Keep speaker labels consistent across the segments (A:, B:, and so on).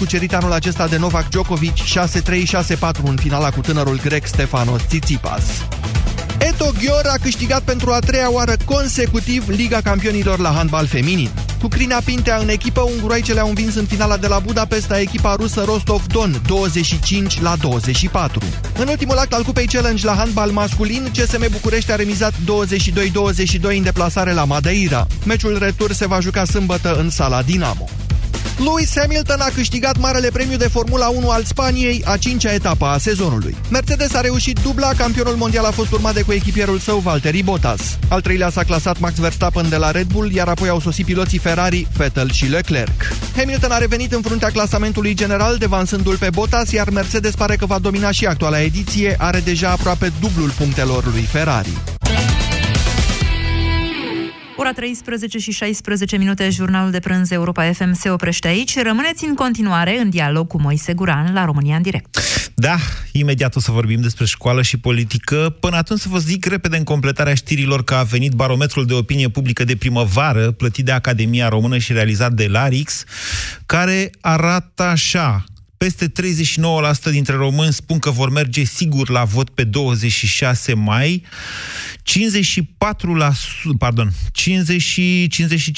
A: cucerit anul acesta de Novak Djokovic 6-3-6-4 în finala cu tânărul grec Stefanos Tsitsipas. Eto Ghior a câștigat pentru a treia oară consecutiv Liga Campionilor la handbal feminin. Cu Crina Pintea în echipă, unguroaicele au învins în finala de la Budapesta echipa rusă Rostov-Don 25 la 24. În ultimul act al Cupei Challenge la handbal masculin, CSM București a remizat 22-22 în deplasare la Madeira. Meciul retur se va juca sâmbătă în sala Dinamo. Lewis Hamilton a câștigat marele premiu de Formula 1 al Spaniei, a cincea etapă a sezonului. Mercedes a reușit dubla, campionul mondial a fost urmat de coechipierul său Valtteri Bottas. Al treilea s-a clasat Max Verstappen de la Red Bull, iar apoi au sosit piloții Ferrari, Vettel și Leclerc. Hamilton a revenit în fruntea clasamentului general, devansându-l pe Bottas, iar Mercedes pare că va domina și actuala ediție, are deja aproape dublul punctelor lui Ferrari.
B: Ora 13 și 16 minute, jurnalul de prânz Europa FM se oprește aici. Rămâneți în continuare în dialog cu Moise Guran la România în direct.
C: Da, imediat o să vorbim despre școală și politică. Până atunci să vă zic repede în completarea știrilor că a venit barometrul de opinie publică de primăvară, plătit de Academia Română și realizat de Larix, care arată așa peste 39% dintre români spun că vor merge sigur la vot pe 26 mai. 54%, pardon, 50 50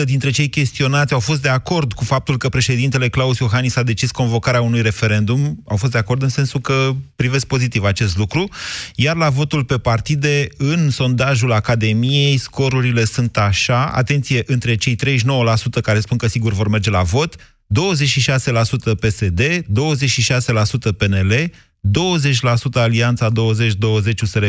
C: 59% dintre cei chestionați au fost de acord cu faptul că președintele Claus Iohannis a decis convocarea unui referendum. Au fost de acord în sensul că privesc pozitiv acest lucru. Iar la votul pe partide, în sondajul Academiei, scorurile sunt așa. Atenție, între cei 39% care spun că sigur vor merge la vot, 26% PSD, 26% PNL, 20% Alianța 2020 USR+,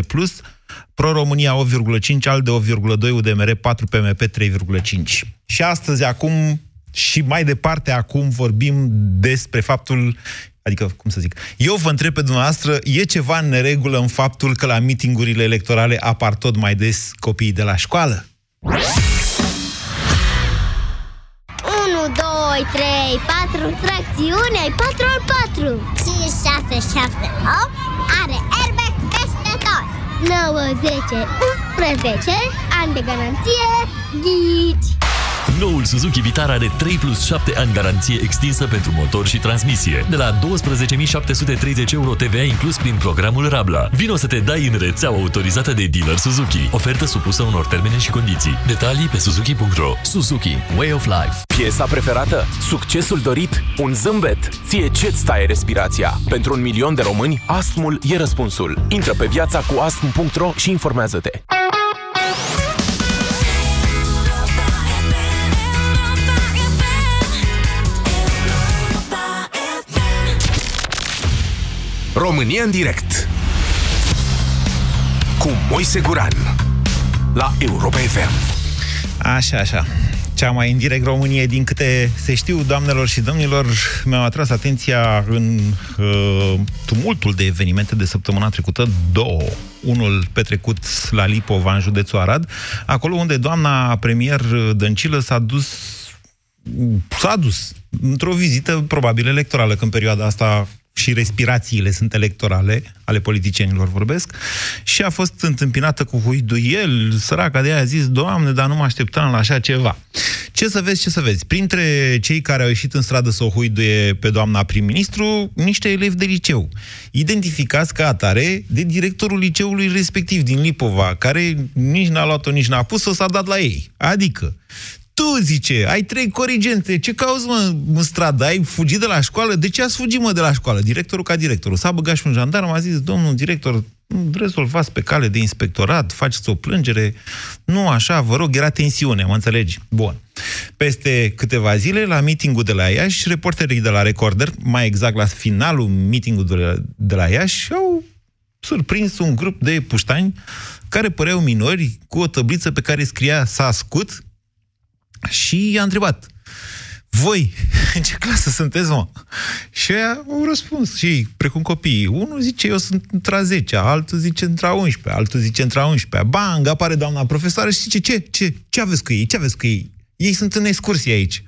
C: Pro-România 8,5, ALDE 8,2, UDMR 4, PMP 3,5. Și astăzi, acum, și mai departe, acum vorbim despre faptul Adică, cum să zic, eu vă întreb pe dumneavoastră, e ceva în neregulă în faptul că la mitingurile electorale apar tot mai des copiii de la școală?
D: 2, 3, 4, tracțiune, ai 4 al 4 5, 6, 7, 8 Are airbag peste tot. 9, 10, 11 Ani de garanție Ghici
E: Noul Suzuki Vitara are 3 plus 7 ani garanție extinsă pentru motor și transmisie. De la 12.730 euro TVA inclus prin programul Rabla. Vino să te dai în rețeaua autorizată de dealer Suzuki. Ofertă supusă unor termene și condiții. Detalii pe suzuki.ro Suzuki. Way of Life.
F: Piesa preferată? Succesul dorit? Un zâmbet? Ție ce-ți taie respirația? Pentru un milion de români, astmul e răspunsul. Intră pe viața cu astm.ro și informează-te.
G: România în direct cu Moise Guran la Europa FM.
C: Așa, așa. Cea mai indirect Românie, din câte se știu, doamnelor și domnilor, mi-au atras atenția în uh, tumultul de evenimente de săptămâna trecută, două. Unul petrecut la Lipova, în județul Arad, acolo unde doamna premier Dăncilă s-a dus s-a dus într-o vizită probabil electorală, că în perioada asta și respirațiile sunt electorale, ale politicienilor vorbesc, și a fost întâmpinată cu huiduiel, săraca de aia a zis, Doamne, dar nu mă așteptam la așa ceva. Ce să vezi, ce să vezi? Printre cei care au ieșit în stradă să o huiduie pe doamna prim-ministru, niște elevi de liceu, identificați ca atare de directorul liceului respectiv din Lipova, care nici n-a luat-o, nici n-a pus-o, s-a dat la ei. Adică, tu, zice, ai trei corigente, ce cauți, mă, în stradă? Ai fugit de la școală? De ce ați fugit, mă, de la școală? Directorul ca directorul. S-a băgat și un jandarm, a zis, domnul director, rezolvați pe cale de inspectorat, faceți o plângere. Nu așa, vă rog, era tensiune, mă înțelegi? Bun. Peste câteva zile, la meetingul de la Iași, reporterii de la Recorder, mai exact la finalul meetingului de la Iași, au surprins un grup de puștani care păreau minori cu o tabliță pe care scria s-a ascut și i-a întrebat, voi, în ce clasă sunteți, mă? Și au răspuns și precum copiii. Unul zice, eu sunt între 10 altul zice între 11 altul zice între 11 Bang, apare doamna profesoară și zice, ce, ce, ce aveți cu ei, ce aveți cu ei? Ei sunt în excursie aici.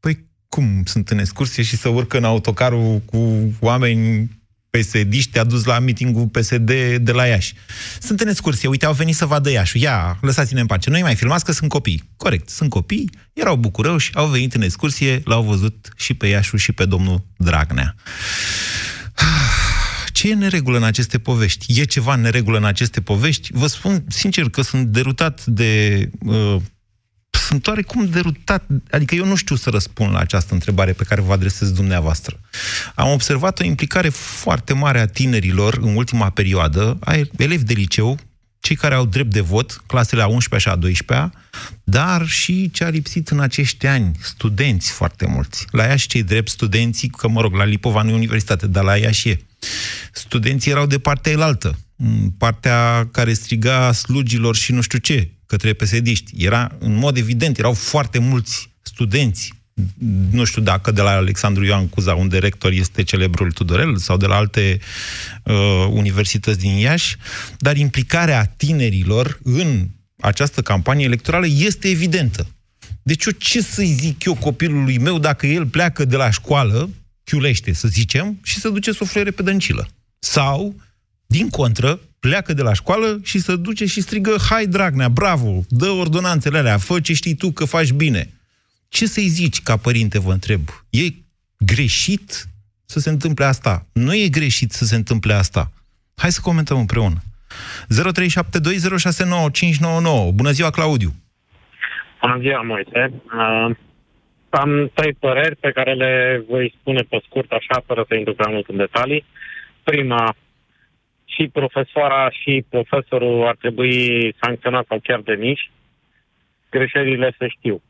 C: Păi, cum sunt în excursie și să urcă în autocarul cu oameni psd a dus la mitingul PSD de la Iași. Sunt în excursie, uite, au venit să vadă Iașul. Ia, lăsați-ne în pace. Noi mai filmați că sunt copii. Corect, sunt copii, erau bucuroși, au venit în excursie, l-au văzut și pe Iașul și pe domnul Dragnea. Ce e neregulă în aceste povești? E ceva neregulă în aceste povești? Vă spun sincer că sunt derutat de uh, sunt oarecum derutat, adică eu nu știu să răspund la această întrebare pe care vă adresez dumneavoastră. Am observat o implicare foarte mare a tinerilor în ultima perioadă, a elevi de liceu, cei care au drept de vot, clasele a 11 și a 12 dar și ce a lipsit în acești ani, studenți foarte mulți. La ea și cei drept studenții, că mă rog, la Lipova nu e universitate, dar la ea și e. Studenții erau de partea elaltă, partea care striga slugilor și nu știu ce, către pesediști. Era, în mod evident, erau foarte mulți studenți, nu știu dacă de la Alexandru Ioan Cuza, unde rector este celebrul Tudorel, sau de la alte uh, universități din Iași, dar implicarea tinerilor în această campanie electorală este evidentă. Deci eu ce să-i zic eu copilului meu dacă el pleacă de la școală, chiulește, să zicem, și să duce suflere pe dăncilă? Sau, din contră, pleacă de la școală și se duce și strigă, hai Dragnea, bravo, dă ordonanțele alea, fă ce știi tu că faci bine. Ce să-i zici ca părinte, vă întreb? E greșit să se întâmple asta? Nu e greșit să se întâmple asta. Hai să comentăm împreună. 0372069599. Bună ziua, Claudiu!
H: Bună ziua, Moise! Uh, am trei păreri pe care le voi spune pe scurt, așa, fără să intru prea mult în detalii. Prima, și profesoara și profesorul ar trebui sancționat sau chiar de nici. Greșelile se știu.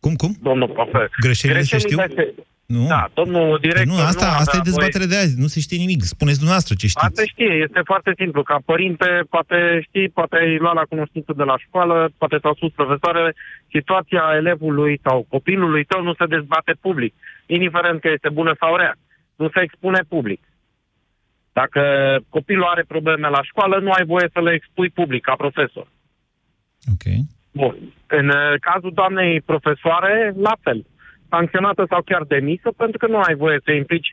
C: Cum, cum?
H: Domnul profesor.
C: Greșelile, Greșelile se știu? Se...
H: Nu? Da, domnul director...
C: Nu, asta, nu asta e dezbatere voie... de azi, nu se știe nimic. Spuneți dumneavoastră ce știți.
H: Asta știe, este foarte simplu. Ca părinte, poate știi, poate ai luat la cunoștință de la școală, poate te-au spus profesoarele, situația elevului sau copilului tău nu se dezbate public, indiferent că este bună sau rea. Nu se expune public. Dacă copilul are probleme la școală, nu ai voie să le expui public, ca profesor.
C: Ok.
H: Bun. În uh, cazul doamnei profesoare, la fel. Sancționată sau chiar demisă, pentru că nu ai voie să implici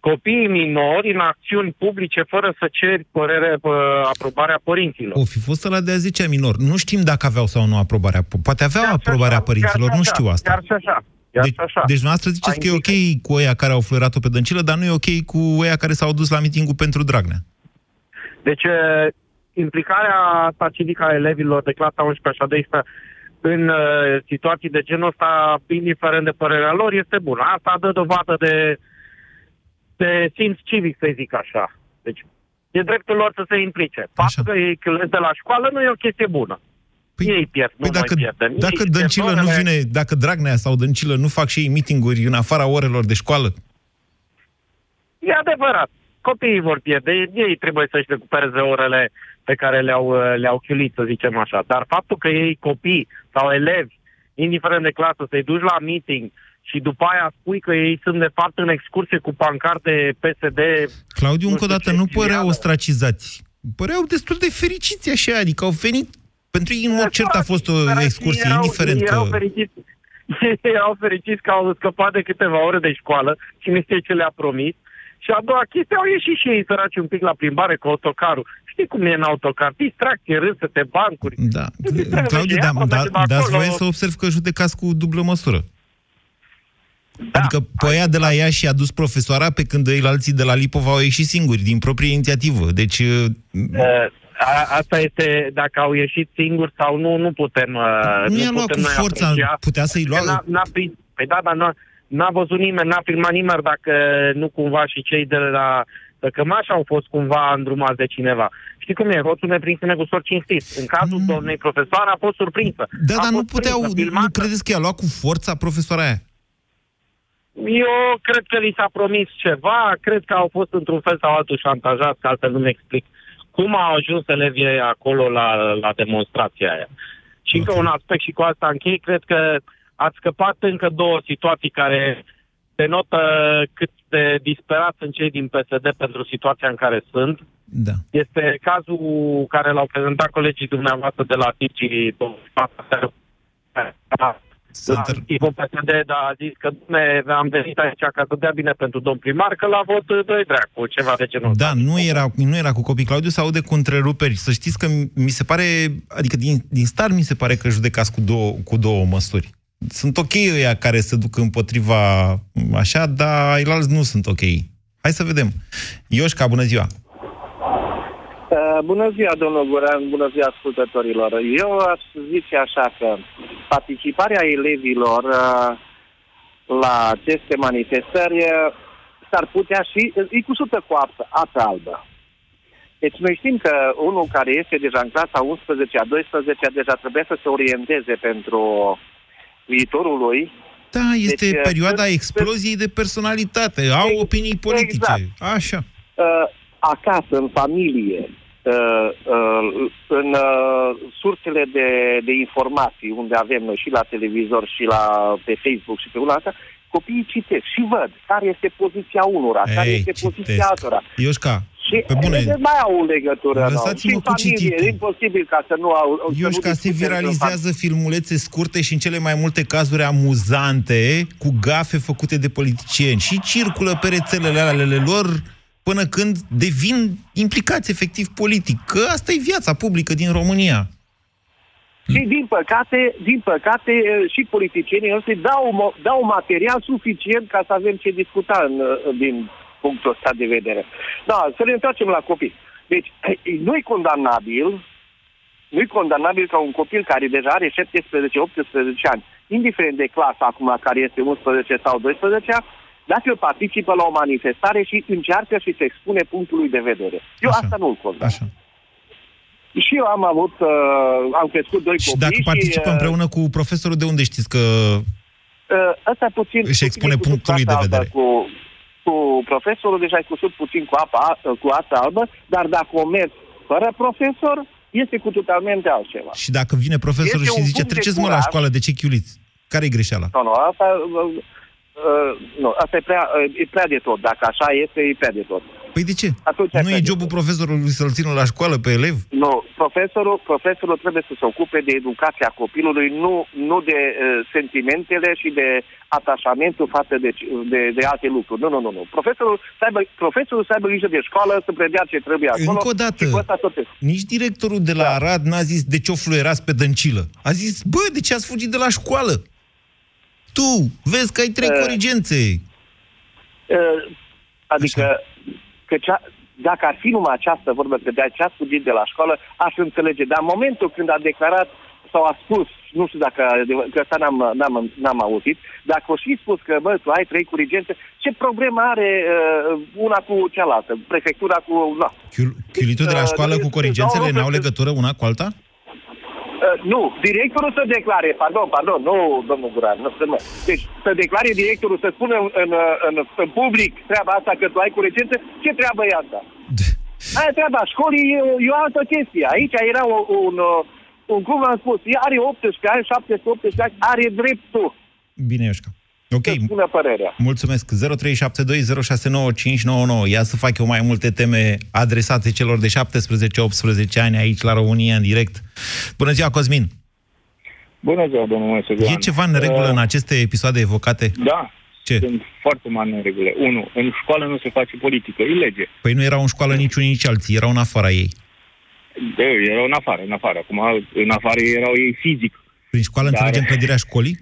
H: copiii minori în acțiuni publice fără să ceri părere, uh, aprobarea părinților.
C: O fi fost la de a 10 minor. Nu știm dacă aveau sau nu aprobarea. Poate aveau aprobarea așa, părinților, nu știu asta.
H: Chiar și așa. Chiar
C: deci,
H: așa.
C: deci noastră ziceți că e ok cu oia care au fluierat-o pe dăncilă, dar nu e ok cu oia care s-au dus la mitingul pentru Dragnea.
H: Deci, implicarea asta civică a elevilor de clasa 11 și a 12 în uh, situații de genul ăsta, indiferent de părerea lor, este bună. Asta dă dovadă de, de simț civic, să zic așa. Deci, e dreptul lor să se implice. Faptul că ei de la școală nu e o chestie bună. Păi, ei pierd, păi nu dacă, noi pierdem.
C: Dacă ei Dăncilă nu vine, dacă Dragnea sau Dăncilă nu fac și ei mitinguri în afara orelor de școală?
H: E adevărat. Copiii vor pierde. Ei trebuie să-și recupereze orele pe care le-au, le-au chiulit, să zicem așa. Dar faptul că ei copii sau elevi, indiferent de clasă, să-i duci la meeting și după aia spui că ei sunt de fapt în excursie cu pancarte PSD...
C: Claudiu, încă o dată, nu păreau ostracizați. Păreau destul de fericiți așa, adică au venit pentru ei, în mod cert, a fost o excursie, erau, indiferent
H: erau că... Fericiți, erau fericiți că au scăpat de câteva ore de școală și nu știu ce le-a promis. Și a doua chestie, au ieșit și ei săraci un pic la plimbare cu autocarul. Știi cum e în autocar? Distracție, râsete, bancuri.
C: Da. Claudiu, da, da, dați voie să observ că judecați cu dublă măsură. Da, adică pe aia de la ea și a dus profesoara, pe când ei alții de la Lipova au ieșit singuri, din proprie inițiativă. Deci... Uh,
H: a, asta este, dacă au ieșit singuri sau nu, nu putem uh,
C: Nu, nu i-a luat cu forța, aprecia. putea să-i lua...
H: N-a, n-a, păi da, dar n-a, n-a văzut nimeni, n-a filmat nimeni dacă nu cumva și cei de la de cămaș au fost cumva îndrumați de cineva. Știi cum e? Hoțul neprins negusor cinstit. În cazul mm. doamnei profesoare a fost surprinsă.
C: Da, a dar nu puteau, prinsă, nu credeți că i-a luat cu forța profesoara aia?
H: Eu cred că li s-a promis ceva, cred că au fost într-un fel sau altul șantajați, că altfel nu-mi explic cum au ajuns elevii acolo la, la demonstrația aia. Și okay. încă un aspect și cu asta închei, cred că ați scăpat încă două situații care denotă cât de disperat sunt cei din PSD pentru situația în care sunt.
C: Da.
H: Este cazul care l-au prezentat colegii dumneavoastră de la Digi la tipul PSD, dar a zis că ne, am venit aici ca să dea bine pentru domn primar, că la vot doi dracu, ceva de genul
C: Da, nu era, nu era cu copii. Claudiu se aude cu întreruperi. Să știți că mi se pare, adică din, din start mi se pare că judecați cu două, cu două măsuri. Sunt ok ăia care se duc împotriva așa, dar ceilalți nu sunt ok. Hai să vedem. Ioșca, bună ziua!
I: Uh, bună ziua, domnul Guran, bună ziua ascultătorilor. Eu aș zice așa că participarea elevilor uh, la aceste manifestări uh, s-ar putea și, e cusută cu apă, apă albă. Deci noi știm că unul care este deja în clasa 11 a 12 deja trebuie să se orienteze pentru viitorul lui.
C: Da, este
I: Deci, uh,
C: perioada
I: să-
C: exploziei de personalitate. Au
I: Ex-
C: opinii politice.
I: exact.
C: Așa.
I: uh, acasă, în familie, uh, uh, în uh, sursele de, de informații, unde avem noi și la televizor și la pe Facebook și pe una asta, copiii citesc și văd care este poziția unora, care
C: Ei,
I: este
C: citesc.
I: poziția altora.
C: Ioșca,
I: Și
C: pe bune,
I: ele mai au legătură. nu?
C: Lăsați-mă
I: Și în
C: cu
I: familie,
C: cititul.
I: e imposibil ca să nu au... să nu
C: Ioșca, se
I: discute în
C: viralizează filmulețe scurte și în cele mai multe cazuri amuzante, cu gafe făcute de politicieni și circulă pe rețelele alele lor până când devin implicați efectiv politic. Că asta e viața publică din România.
I: Și din păcate, din păcate, și politicienii ăștia dau, mo- dau material suficient ca să avem ce discuta în, din punctul ăsta de vedere. Da, să ne întoarcem la copii. Deci, nu-i condamnabil, nu-i condamnabil ca un copil care deja are 17-18 ani, indiferent de clasa acum care este 11 sau 12 dacă participă la o manifestare și încearcă și se expune punctul lui de vedere. Eu
C: Așa.
I: asta nu-l condamn.
C: Așa.
I: Și eu am avut, uh, am crescut doi
C: Și
I: copii
C: dacă participă
I: uh,
C: împreună cu profesorul, de unde știți că...
I: Uh, Asta puțin...
C: Își expune
I: puțin e cusut
C: punctul lui
I: cu
C: de
I: apă
C: vedere.
I: albă Cu, cu profesorul deja ai cusut puțin cu apa, cu apă albă, dar dacă o mergi fără profesor, este cu totalmente altceva.
C: Și dacă vine profesorul
I: Este
C: și
I: un
C: zice,
I: punct de
C: treceți mă la
I: curaj.
C: școală, de ce chiuliți? Care-i greșeala?
I: Nu, nu, asta, uh, uh, nu, asta e, prea, uh, e prea de tot. Dacă așa este, e prea de tot.
C: Păi de ce?
I: Atunci
C: nu
I: asta
C: e
I: e.
C: jobul profesorului să-l țină la școală pe elev?
I: Nu, profesorul, profesorul trebuie să se ocupe de educația copilului, nu, nu de uh, sentimentele și de atașamentul față de, de, de alte lucruri. Nu, nu, nu, nu. Profesorul să aibă, profesorul să aibă grijă de școală, să predea ce trebuie acolo.
C: Încă o dată,
I: Și cu asta tot este.
C: nici directorul de la
I: Da.
C: Arad n-a zis de ce o fluierați pe dăncilă. A zis, bă, de ce ați fugit de la școală? Tu, vezi că ai trei
I: Uh,
C: corigențe.
I: Uh, adică, că cea, dacă ar fi numai această vorbă, că de ce a fugit de la școală, aș înțelege. Dar în momentul când a declarat sau a spus, nu știu dacă, că asta n-am, n-am, n-am auzit, dacă o și spus că, bă, tu ai trei curigențe, ce problemă are uh, una cu cealaltă? Prefectura cu... Na.
C: Chiul- Chiulitul de la
I: uh,
C: școală cu
I: uh,
C: corigențele
I: dau
C: n-au
I: rog să-
C: legătură una cu alta?
I: Uh, nu, directorul să declare, pardon, pardon, nu, domnul Guran, nu, nu. Deci, să declare directorul, să spună în, în, în, în public treaba asta că tu ai curigențe, ce treabă e asta? Aia treaba școlii e, o- e o altă chestie. Aici era o, un, uh, un, cum am spus, ea are 18 ani, 17 ani, are dreptul
C: Bine, Ioșca. Ok,
I: să spună părerea.
C: mulțumesc. 0372069599. Ia să fac eu mai multe teme adresate celor de 17-18 ani aici la România în direct. Bună ziua, Cosmin!
J: Bună ziua, domnul Moiseguan.
C: E ceva în regulă în aceste episoade evocate?
J: Da,
C: Ce?
J: sunt foarte mari în regulă. Unu, în școală nu se face politică, e lege.
C: Păi nu erau în școală nici unii, nici alții, erau în afara ei.
J: De, erau în afară, în afară. Acum, în afară erau ei fizic.
C: Prin școală
J: Dar-
C: înțelegem clădirea școlii?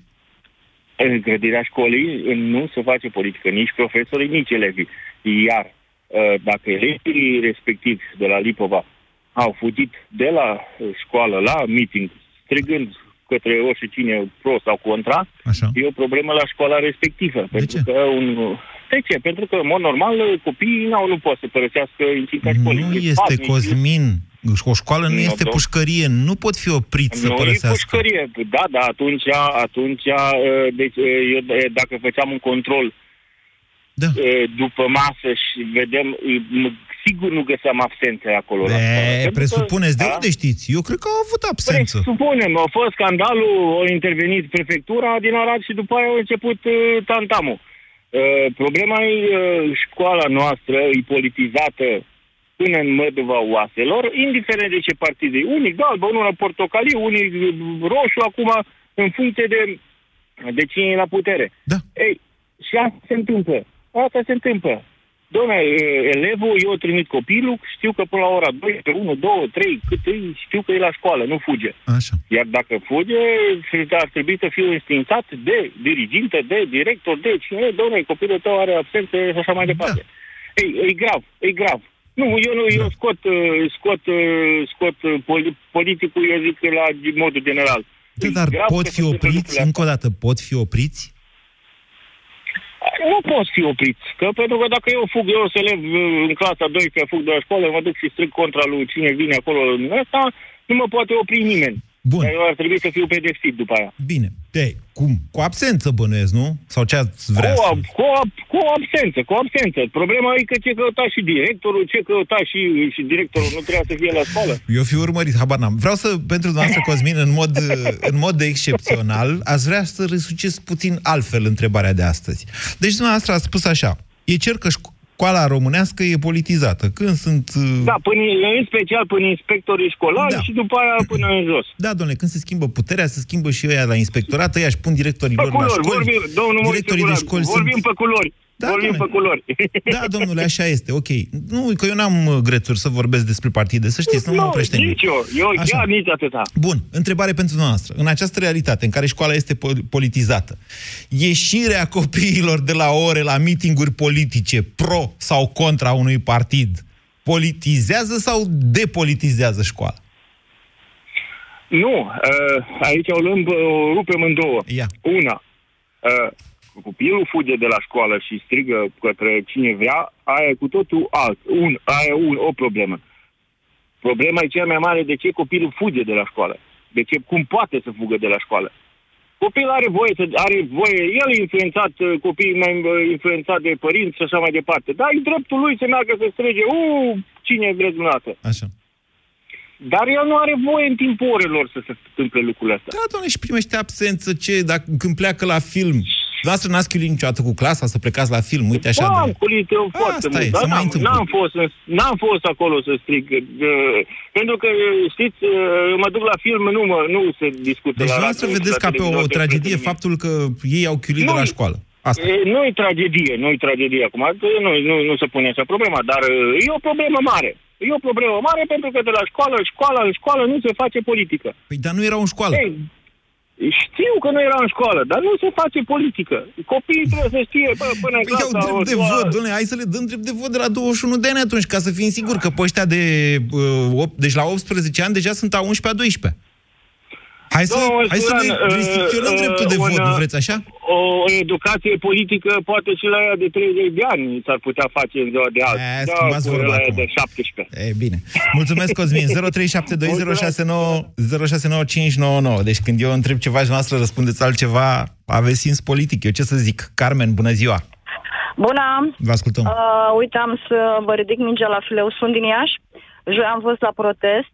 J: În grădirea școlii nu se face politică, nici profesorii, nici elevii. Iar uh, dacă elevii respectivi de la Lipova au fugit de la uh, școală la meeting, strigând către oricine pro sau contra,
C: Așa.
J: e o problemă la școala respectivă.
C: De
J: pentru
C: ce?
J: că un... De ce? Pentru că, în mod normal, copiii n-au, nu pot să părăsească incinta școlii.
C: Nu
J: Deci,
C: este,
J: pașnici,
C: Cosmin. O școală nu
J: Nu,
C: este
J: domn-
C: pușcărie. Nu pot fi oprit să
J: nu e
C: părăsească.
J: pușcărie. Da, da, atunci, atunci uh, deci, uh, eu, uh, dacă făceam un control
C: Da.
J: uh, după masă și vedem, uh, m- sigur nu găseam absențe acolo. la școală.
C: E,
J: Pentru că-
C: presupuneți, de
J: da?
C: unde știți? Eu cred că au avut absență.
J: Presupunem, a fost scandalul, a intervenit prefectura din Arad și după aia a început uh, tantamul. Uh, problema e uh, școala noastră, e politizată până în măduva oaselor, indiferent de ce partid e. Unii galben, unul portocaliu, unii roșu, acum în funcție de de cine e la putere.
C: Da.
J: Ei, și asta se întâmplă. Asta se întâmplă. Dom'le, elevul, eu trimit copilul, știu că până la ora 12, 1, 2, 3, cât e, știu că e la școală, nu fuge.
C: Așa.
J: Iar dacă fuge, ar trebui să fie înștiințat de diriginte, de director, de cine, dom'le, copilul tău are absențe și așa mai departe. Da. Ei, e grav, e grav. Nu, eu nu, eu scot, uh, scot, uh, scot uh, poli- politicul, eu zic la modul general.
C: Da, dar
J: grav
C: pot
J: că
C: fi
J: se întâmplă
C: opriți,
J: lucrurile
C: încă o dată, pot fi opriți?
J: Nu pot fi oprit. Că pentru că dacă eu fug, eu să elev în clasa 12, fug de la școală, mă duc și strig contra lui cine vine acolo în ăsta, nu mă poate opri nimeni.
C: Bun.
J: Dar eu ar trebui să fiu pedepsit după aia.
C: Bine. De, cum? Cu absență bănuiesc, nu? Sau ce ați vrea
J: Cu,
C: să...
J: ab- cu, ab- cu absență, cu absență. Problema e că ce căuta și directorul, ce căuta și, și directorul nu trebuia să fie la școală.
C: Eu fi urmărit, habar n-am. Vreau să, pentru dumneavoastră, Cosmin, în mod, în mod excepțional, aș vrea să resuceți puțin altfel întrebarea de astăzi. Deci dumneavoastră a spus așa, e cer că școala românească e politizată. Când sunt... uh,
J: Da, până, în special până inspectorii școlari
C: Da.
J: și după aia până în jos.
C: Da, domnule, când se schimbă puterea, se schimbă și ăia la inspectorat, ăia își pun directorii
J: Pe
C: lor la
J: culori,
C: școli.
J: vorbim, domnul Moise
C: directorii de
J: Guran,
C: școli
J: vorbim
C: sunt...
J: pe culori.
C: Da,
J: vorbim
C: domnule.
J: pe culori.
C: Da, domnule, așa este, ok. Nu, că eu n-am uh, grețuri să vorbesc despre partide, să știți, nu mă oprește nimeni.
J: nici eu, eu
C: Așa.
J: chiar nici atâta.
C: Bun, întrebare pentru noastră. În această realitate în care școala este po- politizată, ieșirea copiilor de la ore la mitinguri politice pro sau contra unui partid politizează sau depolitizează școala?
J: Nu, uh, aici o luăm, o rupem în două.
C: Ia.
J: Una, uh, copilul fuge de la școală și strigă către cine vrea, aia e cu totul alt, un, aia e un, o problemă. Problema e cea mai mare de ce copilul fuge de la școală. De ce, cum poate să fugă de la școală. Copilul are voie, să, are voie, el e influențat, uh, copiii mai uh, influențat de părinți și așa mai departe. Dar e dreptul lui să meargă să strige, uuu, cine vreți dumneavoastră.
C: Așa.
J: Dar el nu are voie în timpul orelor să se întâmple lucrurile astea.
C: Da, doamne, și primește absență, ce, dacă, când pleacă la film. Dumneavoastră n-ați chiulit niciodată cu clasa să plecați la film, uite așa.
J: Da, am
C: de...
J: culit eu foarte
C: Asta
J: mult,
C: e,
J: dar
C: se mai
J: n-am,
C: întâmplă.
J: n-am, fost, în- n-am fost acolo să strig. uh, pentru că, uh, știți, uh, mă duc la film, nu, mă, nu se discută
C: Deci
J: la
C: dumneavoastră
J: radio și
C: vedeți
J: la
C: ca pe o
J: televizor despre
C: tragedie
J: nimic.
C: faptul că ei au chiulit de
J: Nu.
C: la școală. Asta.
J: E, nu e tragedie, nu e tragedie acum, nu, nu, nu se pune așa problema, dar uh, e o problemă mare. E o problemă mare pentru că de la școală în școală în școală nu se face politică.
C: Păi, dar nu erau în școală.
J: Ei, știu că nu era în școală, dar nu se face politică. Copiii trebuie să știe bă, până în
C: Păi iau
J: clasa
C: drept de
J: o-
C: vot, domnule, hai să le dăm drept de vot de la 21 de ani atunci, ca să fim siguri că pe ăștia de... Uh, 8, deci la 18 ani deja sunt a 11-a 12 Hai să,
J: Domnul
C: hai să
J: Suran,
C: le
J: uh,
C: restricționăm
J: uh,
C: dreptul de
J: un,
C: vot, nu
J: uh,
C: vreți așa?
J: O educație politică poate și la ea de 30 de ani s-ar putea face în ziua de azi.
C: E,
J: Da,
C: schimbați
J: cu
C: vorba
J: la ea
C: acum.
J: de 17.
C: E, bine. Mulțumesc, Cosmin. 0372069599. Deci când eu întreb ceva și noastră răspundeți altceva, aveți sins politic. Eu ce să zic? Carmen, bună ziua!
K: Bună!
C: Vă ascultăm.
K: Uh, uite, am să vă ridic mingea la fileu. Sunt din Iași. Joi am fost la protest.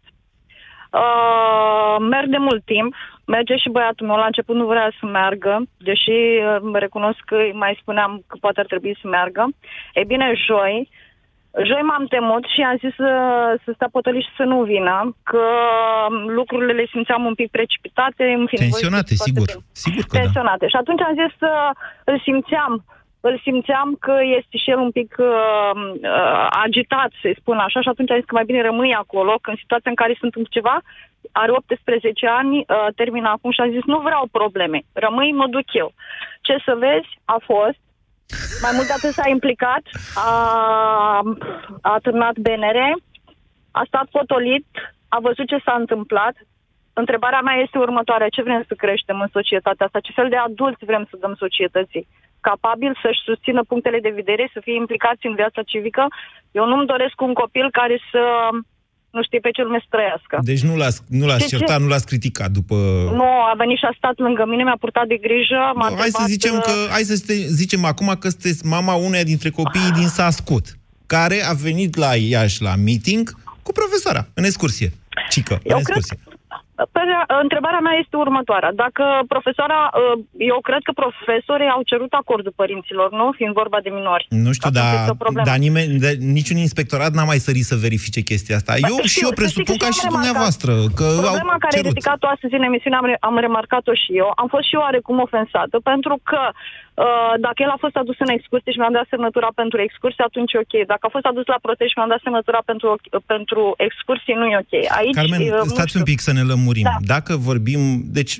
K: Uh, merg de mult timp. Merge și băiatul meu. La început nu vrea să meargă, deși uh, recunosc că mai spuneam că poate ar trebui să meargă. E bine, joi, Joi m-am temut și am zis să, să stea potoliș și să nu vină, că um, lucrurile le simțeam un pic precipitate. În fine, voi
C: Tensionate,
K: știți foarte
C: sigur.
K: bine
C: Sigur că da.
K: tensionate. Și atunci am zis să îl simțeam îl simțeam că este și el un pic uh, uh, agitat, să-i spun așa, și atunci am zis că mai bine rămâi acolo, că în situația în care sunt ceva, are 18 ani, uh, termină acum și am zis, nu vreau probleme, rămâi, mă duc eu. Ce să vezi, a fost, mai mult de atât s-a implicat, a, a târnat BNR, a stat potolit, a văzut ce s-a întâmplat. Întrebarea mea este următoarea. Ce vrem să creștem în societatea asta? Ce fel de adulți vrem să dăm societății? Capabil să-și susțină punctele de vedere, să fie implicați în viața civică? Eu nu-mi doresc un copil care să nu știe pe ce lume să trăiască.
C: Deci nu l-ați, nu l-ați
K: Ce- ce-
C: certat, nu l-ați criticat după...
K: Nu, a venit și a stat lângă mine, mi-a purtat de grijă, m-a
C: Nu, hai să
K: întrebat,
C: zicem
K: uh,
C: că, hai să ste- zicem acum că sunteți mama uneia dintre copiii din Sascut, care a venit la Iași la meeting cu profesoara, în excursie. Cică, în
K: Eu cred,
C: excursie.
K: Pe- Întrebarea mea este următoarea. Dacă profesoara, uh, eu cred că profesorii au cerut acordul părinților, nu? Fiind vorba de minori.
C: Nu știu,
K: Atunci
C: dar,
K: este o problemă.
C: dar nimeni, de, niciun inspectorat n-a mai sărit să verifice chestia asta. Eu
K: Știu,
C: și eu
K: să
C: presupun
K: știți
C: ca
K: că
C: și
K: am remarcat.
C: dumneavoastră, că
K: Problema
C: au
K: care ai
C: cerut.
K: ridicat-o astăzi în emisiune, am, re- am remarcat-o și eu, am fost și eu oarecum ofensată, pentru că uh, dacă el a fost adus în excursie și mi-am dat semnătura pentru excursie, atunci e ok. Dacă a fost adus la protest și mi-am dat semnătura pentru, pentru excursie, nu e ok. Aici,
C: Carmen,
K: uh, nu
C: stați
K: știu.
C: un pic să ne lămurim.
K: Da.
C: Dacă vorbim... Deci,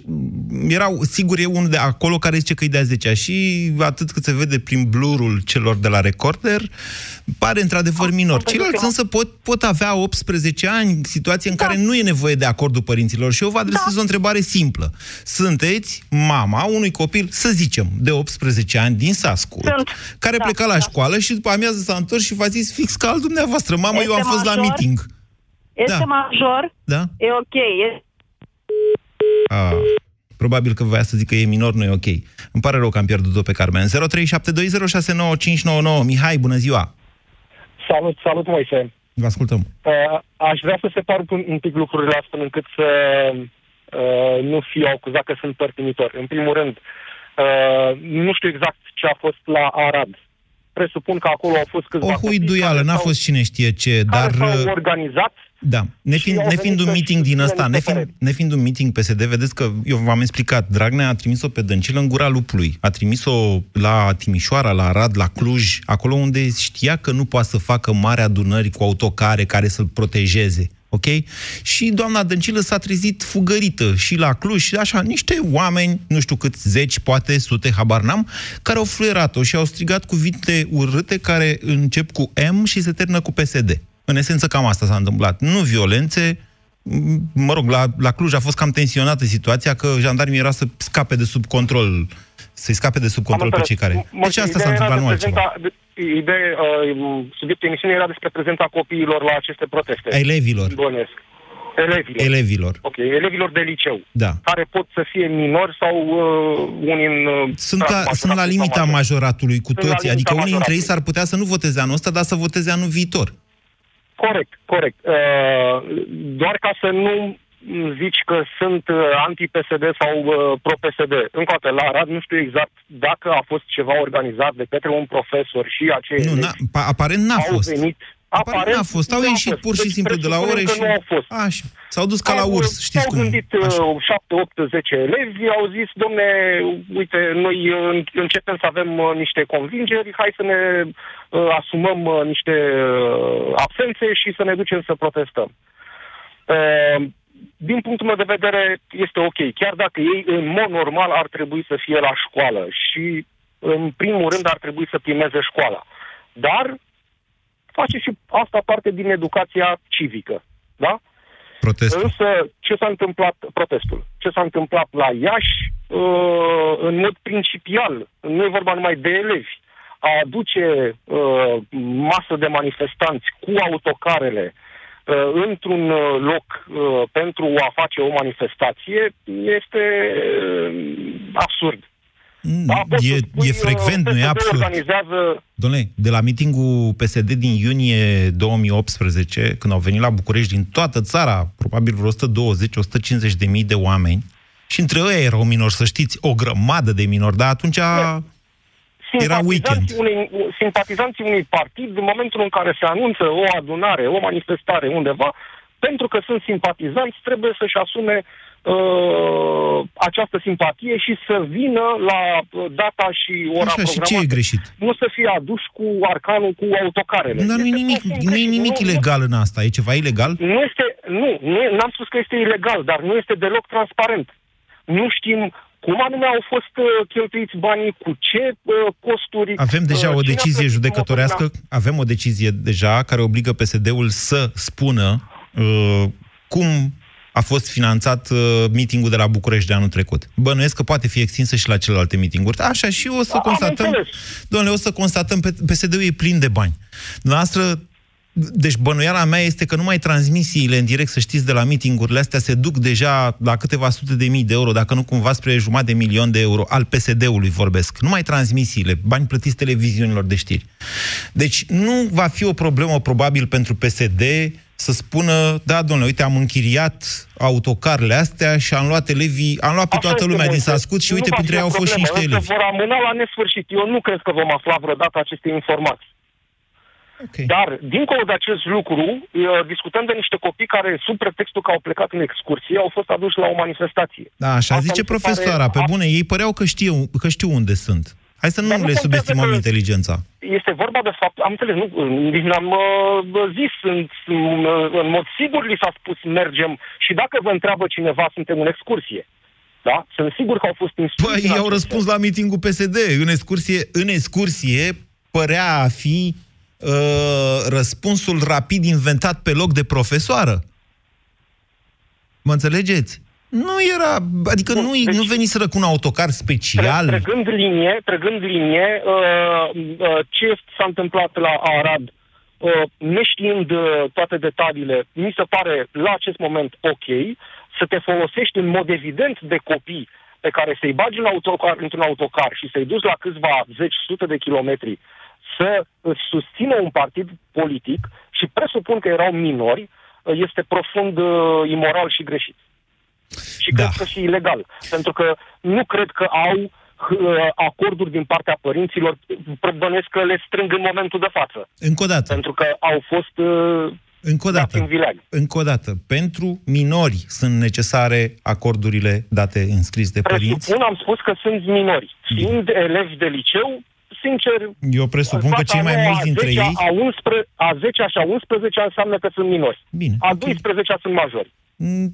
C: erau, sigur, e unul de acolo care zice că e de-a 10 și atât cât se vede prin blurul celor de la recorder, pare într-adevăr minor.
K: văzut
C: Ceilalți
K: eu.
C: însă pot, pot avea 18 ani, situație în care nu e nevoie de acordul părinților. Și eu vă adresez o întrebare simplă. Sunteți mama unui copil, să zicem, de 18 ani din Sascut,
K: Sunt.
C: care
K: Da,
C: pleca la
K: da.
C: școală și după amiază s-a întors și v-a zis fix ca al dumneavoastră. Mamă, eu am
K: Este
C: fost la
K: major?
C: meeting.
K: Este
C: Da.
K: major,
C: Da?
K: e ok. E...
C: A, probabil că voia să zic că e minor, nu e ok. Îmi pare rău că am pierdut-o pe Carmen. 0372069599. Mihai, bună ziua!
L: Salut, salut, Moise.
C: Vă ascultăm.
L: Uh, aș vrea să separ un, un pic lucrurile astfel încât să uh, nu fiu acuzat că sunt părtinitor. În primul rând, uh, nu știu exact ce a fost la Arad. Presupun că acolo au fost câțiva
C: O huiduială, n-a fost cine știe ce, dar...
L: care s-au
C: uh,
L: organizat
C: Da, ne fiind,
L: au
C: ne fiind
L: venit
C: un
L: să-și
C: meeting din
L: spună
C: ăsta, ne
L: niște
C: fiind,
L: păreri.
C: ne fiind un meeting PSD, vedeți că eu v-am explicat, Dragnea a trimis-o pe Dăncilă în gura lupului. A trimis-o la Timișoara, la Arad, la Cluj, acolo unde știa că nu poate să facă mari adunări cu autocare care să-l protejeze. Ok? Și doamna Dăncilă s-a trezit fugărită și la Cluj și așa, niște oameni, nu știu câți, zeci, poate, sute, habar n-am, care au fluierat-o și au strigat cuvinte urâte care încep cu M și se termină cu PSD. În esență, cam asta s-a întâmplat. Nu violențe, m- mă rog, la, la Cluj a fost cam tensionată situația, că jandarmii era să scape de sub control, să-i scape de sub control
L: Am
C: pe cei care...
L: înțeles. Mă,
C: Deci asta s-a
L: ideea era
C: întâmplat, nu
L: de
C: altceva.
L: prezenta- de- Idee, uh, subiectul emisiunii era despre prezența copiilor la aceste proteste.
C: A elevilor.
L: Bănuiesc. Elevilor.
C: Elevilor.
L: Ok, elevilor de liceu.
C: Da.
L: Care pot să fie minori sau uh, unii în... Uh,
C: Sunt, ca,
L: majorat
C: sunt la
L: sau
C: limita
L: major.
C: majoratului cu
L: Sunt la
C: toții,
L: limita
C: adică unii dintre ei
L: majoratului.
C: s-ar putea să nu voteze anul ăsta, dar să voteze anul viitor.
L: Corect, corect. Uh, doar ca să nu zici că sunt uh, anti-PSD sau uh, pro-PSD. Încă o dată, la Arad nu știu exact dacă a fost ceva organizat de către un profesor și acei
C: Nu,
L: elevi
C: n-a, pa- aparent n-a
L: au
C: fost.
L: venit.
C: Aparent n-a fost. Au
L: nu a
C: ieșit
L: fost.
C: pur și
L: Deci
C: simplu de la
L: presupunem
C: ore
L: că
C: și...
L: nu au fost.
C: Așa. S-au dus ca la
L: Au-
C: urs, știți
L: S-au
C: cum.
L: gândit uh, 7, 8, 10 elevi, au zis, domne, uite, noi uh, începem să avem uh, niște convingeri, hai să ne uh, asumăm uh, niște uh, absențe și să ne ducem să protestăm. Uh, din punctul meu de vedere, este ok. Chiar dacă ei, în mod normal, ar trebui să fie la școală și, în primul rând, ar trebui să primeze școala. Dar face și asta parte din educația civică. Da?
C: Protestul.
L: Însă, ce s-a întâmplat, protestul, ce s-a întâmplat la Iași, uh, în mod principial, nu e vorba numai de elevi, a aduce uh, masă de manifestanți cu autocarele uh, într-un uh, loc uh, pentru a face o manifestație este uh, absurd. Da, poți
C: E,
L: să spui,
C: e
L: uh,
C: frecvent, nu e
L: PSD
C: absurd.
L: organizează
C: Dom'le, de la mitingul PSD din iunie 2018, când au venit la București din toată țara, probabil vreo 120-150 de mii de oameni, și între ei erau minori, să știți, o grămadă de minori, dar atunci era weekend.
L: simpatizanții unei, simpatizanții unui partid, în momentul în care se anunță o adunare, o manifestare undeva, pentru că sunt simpatizanți, trebuie să-și asume uh, această simpatie și să vină la uh, data și ora
C: Așa, și ce
L: programată.
C: e greșit?
L: Nu să fie aduși cu arcanul, cu autocarele.
C: Dar nu e
L: Este
C: nimic,
L: profund
C: nu e
L: greșit.
C: nimic
L: Nu-
C: ilegal în asta. E ceva ilegal?
L: Nu este, nu, nu, n-am spus că este ilegal, dar nu este deloc transparent. Nu știm cum anume au fost uh, cheltuiți banii, cu ce uh, costuri.
C: Avem deja
L: uh,
C: o
L: cine a
C: decizie
L: plătit
C: judecătorească, avem o decizie deja care obligă PSD-ul să spună uh, cum a fost finanțat uh, meetingul de la București de anul trecut. Bănuiesc că poate fi extinsă și la celelalte meetinguri. Așa, și o să
L: Am
C: constatăm...
L: înțeles.
C: Doamne, o să constatăm, pe- PSD-ul e plin de bani. Noastră, deci bănuiala mea este că numai transmisiile în direct, să știți, de la meetingurile astea se duc deja la câteva sute de mii de euro, dacă nu cumva spre jumătate de milion de euro, al PSD-ului vorbesc. Numai transmisiile, bani plătiți televiziunilor de știri. Deci nu va fi o problemă probabil pentru PSD să spună, da, domnule, uite, am închiriat autocarele astea și am luat elevii, am luat pe
L: Așa
C: toată
L: este,
C: lumea din
L: Moise.
C: Sascut și
L: Nu
C: uite,
L: va
C: printre
L: fi
C: ei
L: o
C: au fost și
L: problemă,
C: niște
L: însă
C: elevi.
L: vor amâna la nesfârșit. Eu nu cred că vom afla vreodată aceste informații.
C: Okay.
L: Dar, dincolo de acest lucru, uh, discutăm de niște copii care, sub pretextul că au plecat în excursie, au fost aduși la o manifestație.
C: Da, așa
L: Asta
C: zice
L: mi se
C: profesoara,
L: pare
C: pe bune, ei păreau că știu, că știu unde sunt. Hai să nu
L: Dar nu
C: le
L: contează
C: subestimăm
L: că-
C: inteligența.
L: Este vorba de fapt, am înțeles, nu, nici n-am uh, zis, în, în, în mod sigur li s-a spus mergem și dacă vă întreabă cineva, suntem în excursie. Da? Sunt sigur că au fost instruiți.
C: Păi,
L: în
C: i-au
L: acest
C: răspuns la mitingul PSD. În excursie, în excursie părea a fi uh, răspunsul rapid inventat pe loc de profesoară. Mă înțelegeți? Nu era, adică nu,
L: Deci-
C: nu veniseră cu un autocar special.
L: Tre- Trăgând linie, trăgând linie, uh, uh, ce s-a întâmplat la Arad, uh, neștiind uh, toate detaliile, mi se pare la acest moment ok, să te folosești în mod evident de copii pe care să-i bagi în autocar, într-un autocar și să-i duci la câțiva zeci, sute de kilometri să îți susțină un partid politic și presupun că erau minori, uh, este profund uh, imoral și greșit. Și
C: Da.
L: cred că și ilegal. Pentru că nu cred că au uh, acorduri din partea părinților, bănuiesc că le strâng în momentul de față.
C: Încă o dată,
L: Pentru că au fost uh,
C: încă o
L: dați
C: dată,
L: în vileag.
C: încă o dată. Pentru minori sunt necesare acordurile date în scris de părinți.
L: Presupun, am spus că sunt minori. Fiind elevi de liceu, sincer...
C: Eu presupun că
L: clasa
C: cei mai
L: nouă,
C: mulți
L: a
C: dintre
L: 10-a,
C: ei...
L: A, 11, a 10 și a 11 înseamnă că sunt minori.
C: Bine,
L: A
C: ok.
L: 12 sunt majori.
C: Mm,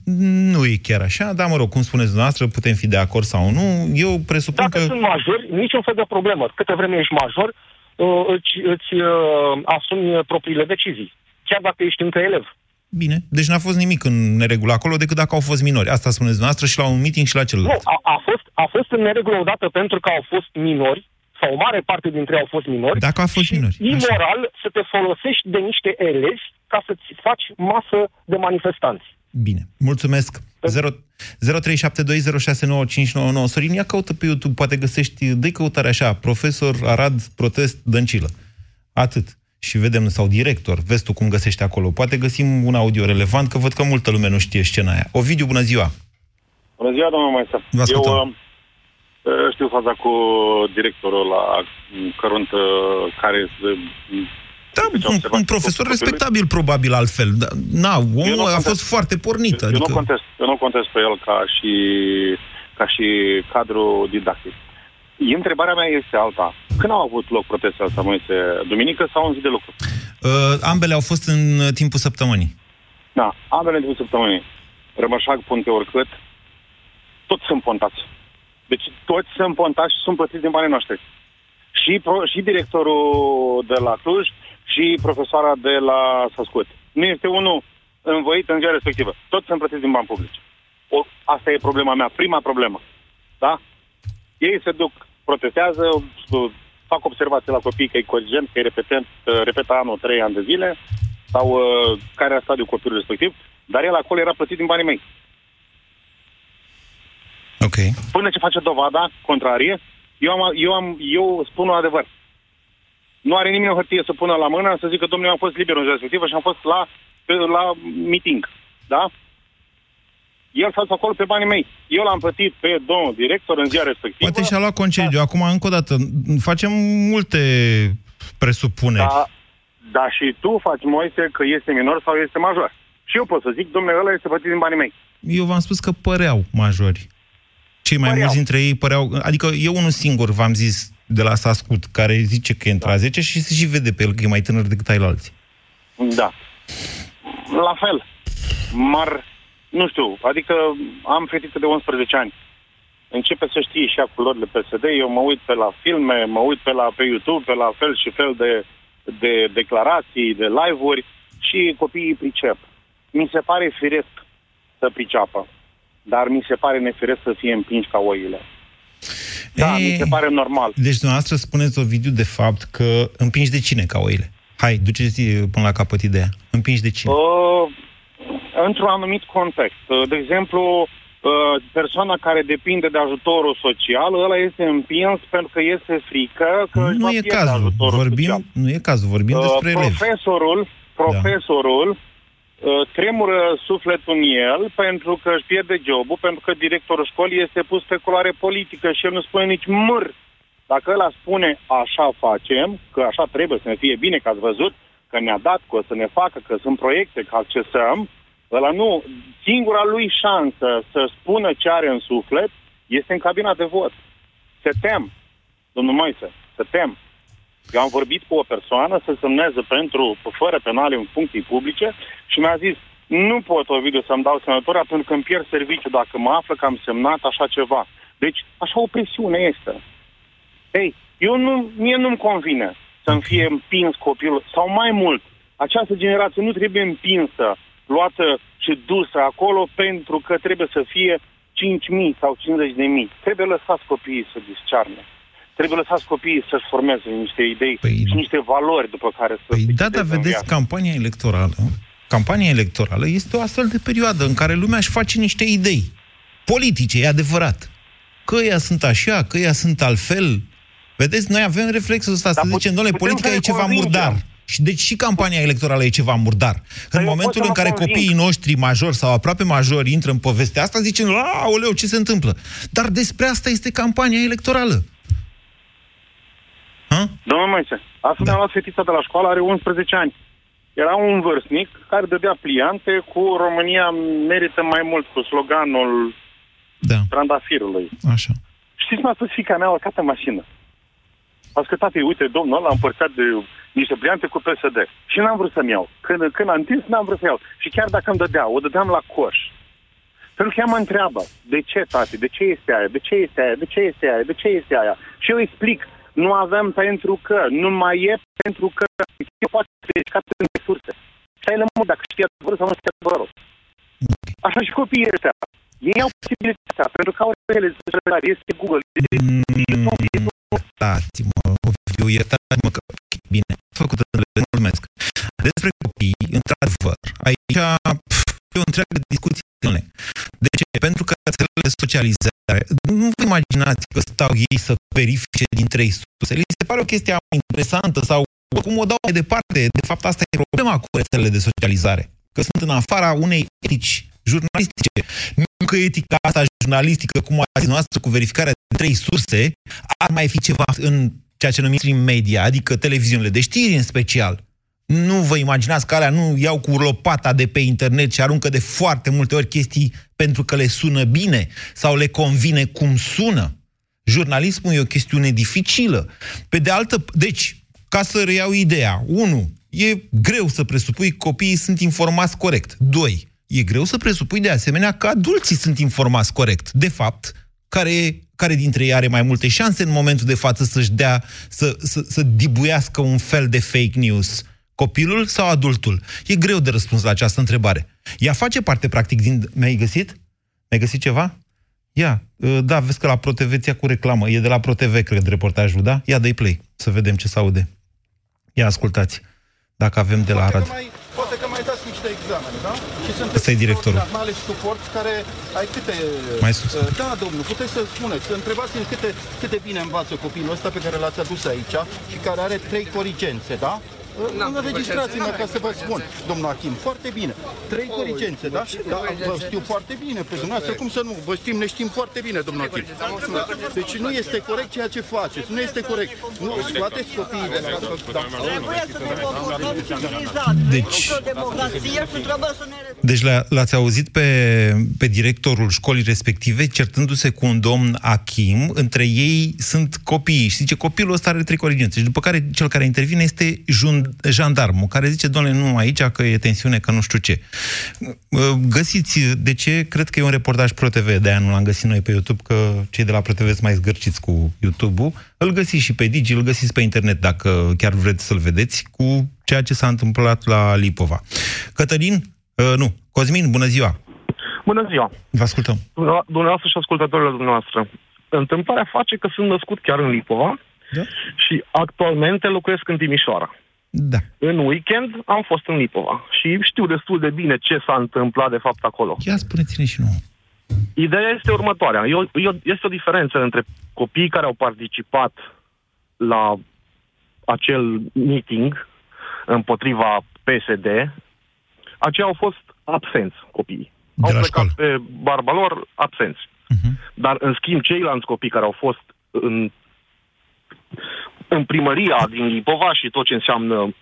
C: Nu e chiar așa, dar mă rog, cum spuneți dumneavoastră, putem fi de acord sau nu. Eu presupun
L: Dacă
C: că...
L: sunt majori, niciun fel de problemă. Câte vreme ești major, uh, îți, îți uh, asumi propriile decizii. Chiar dacă ești încă elev.
C: Bine, deci n-a fost nimic în neregulă acolo decât dacă au fost minori. Asta spuneți dumneavoastră și la un meeting și la
L: Nu,
C: celălalt.
L: a, a, fost, a fost în neregulă odată pentru că au fost minori, sau o mare parte dintre ei au fost minori.
C: Dacă au fost
L: și
C: minori, așa.
L: imoral să te folosești de niște elevi ca să-ți faci masă de manifestanți.
C: Bine, mulțumesc. 0... 0372069599 Sorin, ia caută pe YouTube, poate găsești, dă căutare așa, profesor Arad Protest Dăncilă. Atât. Și vedem, sau director, vezi tu cum găsești acolo. Poate găsim un audio relevant, că văd că multă lume nu știe scena aia. Ovidiu, bună ziua!
M: Bună ziua, domnul Moise.
C: Vă
M: Eu
C: ascultăm.
M: uh, știu faza cu directorul la Cărunt, uh, care uh,
C: Da, un, un profesor respectabil, probabil, altfel. Da, na,
M: Eu
C: omul
M: nu
C: a
M: contest.
C: fost foarte pornit.
M: Eu,
C: Adică...
M: nu contest, eu nu contest pe el ca și, ca și cadru didactic. Întrebarea mea este alta. Când au avut loc protestele astea, Moise? Duminică sau în zi de lucru?
C: Uh, ambele au fost în uh, timpul săptămânii.
M: Da, ambele în timpul săptămânii. Rămășag, Punte Orcât, toți sunt pontați. Deci toți sunt pontați și sunt plătiți din banii noștri. Și, pro, și directorul de la Cluj și profesoara de la Sascut. Nu este unul învoit în ziua respectivă. Toți sunt plătiți din bani publici. O, asta e problema mea, prima problemă. Da? Ei se duc, protestează, s- fac observații la copii că e corigent, că e repetent, uh, repetă anul trei ani de zile, sau uh, care era stadiul copilului respectiv, dar el acolo era plătit din banii mei.
C: Ok.
M: Până ce face dovada contrarie, eu, am, eu, am, eu spun un adevăr. Nu are nimeni o hârtie să pună la mână să zică, domnule, eu am fost liber în ziua respectivă și am fost la, pe, la meeting. Da? El s-a dus acolo pe banii mei. Eu l-am plătit pe domnul director în ziua respectivă.
C: Poate și-a luat concediu. Acum, încă o dată, facem multe presupuneri.
M: Da, da, și tu faci, Moise, că este minor sau este major. Și eu pot să zic, domnule, ăla este plătit din banii mei.
C: Eu v-am spus că păreau majori. Cei mai
M: Păreau.
C: mulți dintre ei păreau... Adică eu unul singur, v-am zis, de la Sascut, care zice că e între a 10 și se și vede pe el că e mai tânăr decât ai alții.
M: Da. La fel. Mar, nu știu, adică am fetiță de 11 ani. Începe să știe și ea culorile PSD, eu mă uit pe la filme, mă uit pe, la, pe YouTube, pe la fel și fel de, de declarații, de live-uri și copiii pricep. Mi se pare firesc să priceapă, dar mi se pare nefiresc să fie împinși ca oile. Da,
C: Ei,
M: mi se pare normal.
C: Deci dumneavoastră spuneți, Ovidiu, de fapt, că împingi de cine ca oile? Hai, duceți până la capăt ideea. Împingi de cine?
M: Uh, într-un anumit context. Uh, De exemplu, uh, persoana care depinde de ajutorul social, ăla este împins pentru că este frică că își
C: nu
M: va
C: e
M: pierde
C: cazul.
M: ajutorul social.
C: Vorbim, nu e cazul. Vorbim
M: Uh,
C: despre elevi.
M: profesorul, profesorul uh, tremură sufletul în el pentru că își pierde jobul, pentru că directorul școlii este pus pe culoare politică și el nu spune nici măr. Dacă ăla spune așa facem, că așa trebuie să ne fie bine, că ați văzut, că ne-a dat, că o să ne facă, că sunt proiecte, că accesăm, ăla nu. Singura lui șansă să spună ce are în suflet este în cabina de vot. Se tem, domnul Moise, se tem. Eu am vorbit cu o persoană să semneze pentru, fără penale în funcții publice și mi-a zis, nu pot, Ovidiu, să-mi dau semnătura pentru că îmi pierd serviciu dacă mă află că am semnat așa ceva. Deci, așa o presiune este. Ei, eu nu, mie nu-mi convine să-mi fie împins copilul, sau mai mult, această generație nu trebuie împinsă, luată și dusă acolo pentru că trebuie să fie 5.000 sau 50.000. Trebuie lăsați copiii să discearne. Trebuie lăsați copiii să-și formeze niște idei păi, și niște valori după care să
C: păi, da, dar vedeți, campania electorală, campania electorală este o astfel de perioadă în care lumea își face niște idei politice, e adevărat. Că ea sunt așa, că ea sunt altfel. Vedeți, noi avem reflexul ăsta să zicem, domnule, politica e ceva murdar. Și deci și campania electorală e ceva murdar. În momentul în care conving. copiii noștri majori sau aproape majori intră în povestea asta, zicem, aoleu, ce se întâmplă? Dar despre asta este campania electorală.
M: Ha? Domnul Moise, astăzi da. mi-am luat fetița de la școală, are 11 ani. Era un vârstnic care dădea pliante cu România merită mai mult, cu sloganul da. trandafirului.
C: Așa.
M: Știți, m-a spus fica mea, a urcat în mașină. A zis că, tati, uite, domnul ăla a împărțat de niște pliante cu PSD. Și n-am vrut să-mi iau. Când, când am întins, n-am vrut să iau. Și chiar dacă îmi dădea, o dădeam la coș. Pentru că ea mă întreabă, de ce, tati, de ce este aia, de ce este aia, de ce este aia, de ce este aia? Și eu îi explic, nu avem pentru că, nu mai e pentru că eu poate să ridicat în resurse. Și ai lămut dacă știi adevărul sau nu știi adevărul. Așa și copiii ăștia. Ei au posibilitatea, pentru că au rețele sociale, este Google, este
C: mm, Iertați-mă, Ovidiu, iertați-mă că... Bine, făcut mulțumesc. Despre copii, într-adevăr, aici pf, e o întreagă discuție. De ce? Pentru că rețelele de socializare, nu vă imaginați că stau ei să verifice din trei surse. Li se pare o chestie interesantă sau cum o dau mai departe. De fapt, asta e problema cu rețelele de socializare. Că sunt în afara unei etici jurnalistice. Nu că etica asta jurnalistică, cum a zis noastră, cu verificarea de trei surse, ar mai fi ceva în ceea ce numim media, adică televiziunile de știri în special. Nu vă imaginați că alea nu iau cu lopata de pe internet și aruncă de foarte multe ori chestii pentru că le sună bine sau le convine cum sună. Jurnalismul e o chestiune dificilă. Pe de altă... Deci, ca să reiau ideea, unu, e greu să presupui că copiii sunt informați corect. Doi, e greu să presupui de asemenea că adulții sunt informați corect. De fapt, care, care dintre ei are mai multe șanse în momentul de față să-și dea, să, să, să dibuiască un fel de fake news? Copilul sau adultul? E greu de răspuns la această întrebare. Ea face parte, practic, din... Mi-ai găsit? Mi-ai găsit ceva? Ia, uh, da, vezi că la ProTV ți cu reclamă. E de la ProTV, cred, reportajul, da? Ia, dă play, să vedem ce se aude. Ia, ascultați, dacă avem de la Arad. Mai,
N: poate că mai dați niște examene, da?
C: Și sunt Ăsta e directorul.
N: Mai suport care ai câte...
C: Mai sus. Uh,
N: da, domnul, puteți să spuneți, să întrebați câte, câte bine învață copilul ăsta pe care l-ați adus aici și care are trei corigențe, da? Înregistrați-mă ca să vă spun, domnul Achim, foarte bine. Trei corigențe, da? da? Vă știu foarte bine pe dumneavoastră, cum să nu? Vă știm, ne știm foarte bine, domnul Achim. Deci nu este corect ceea ce faceți, nu este corect. Nu, scoateți copiii de la...
C: Deci, deci l-ați auzit pe, pe directorul școlii respective certându-se cu un domn Achim, între ei sunt copii și zice copilul ăsta are trei corigențe și după care cel care intervine este jund, jandarmul, care zice, doamne, nu aici, că e tensiune, că nu știu ce. Găsiți, de ce? Cred că e un reportaj ProTV, de-aia nu l-am găsit noi pe YouTube, că cei de la ProTV sunt mai zgârciți cu YouTube-ul. Îl găsiți și pe Digi, îl găsiți pe internet, dacă chiar vreți să-l vedeți, cu ceea ce s-a întâmplat la Lipova. Cătălin, uh, nu, Cosmin, bună ziua!
O: Bună ziua!
C: Vă ascultăm!
O: Dumneavoastră și ascultătorile dumneavoastră. Întâmplarea face că sunt născut chiar în Lipova da? și actualmente locuiesc în Timișoara.
C: Da.
O: În weekend am fost în Lipova și știu destul de bine ce s-a întâmplat de fapt acolo.
C: Ia spuneți-ne și nouă.
O: Ideea este următoarea. Eu, eu, este o diferență între copiii care au participat la acel meeting împotriva PSD, aceia au fost absenți copiii.
C: De
O: au
C: la
O: plecat
C: școală.
O: pe barba lor absenți.
C: Uh-huh.
O: Dar, în schimb, ceilalți copii care au fost în, în primăria din Lipova și tot ce înseamnă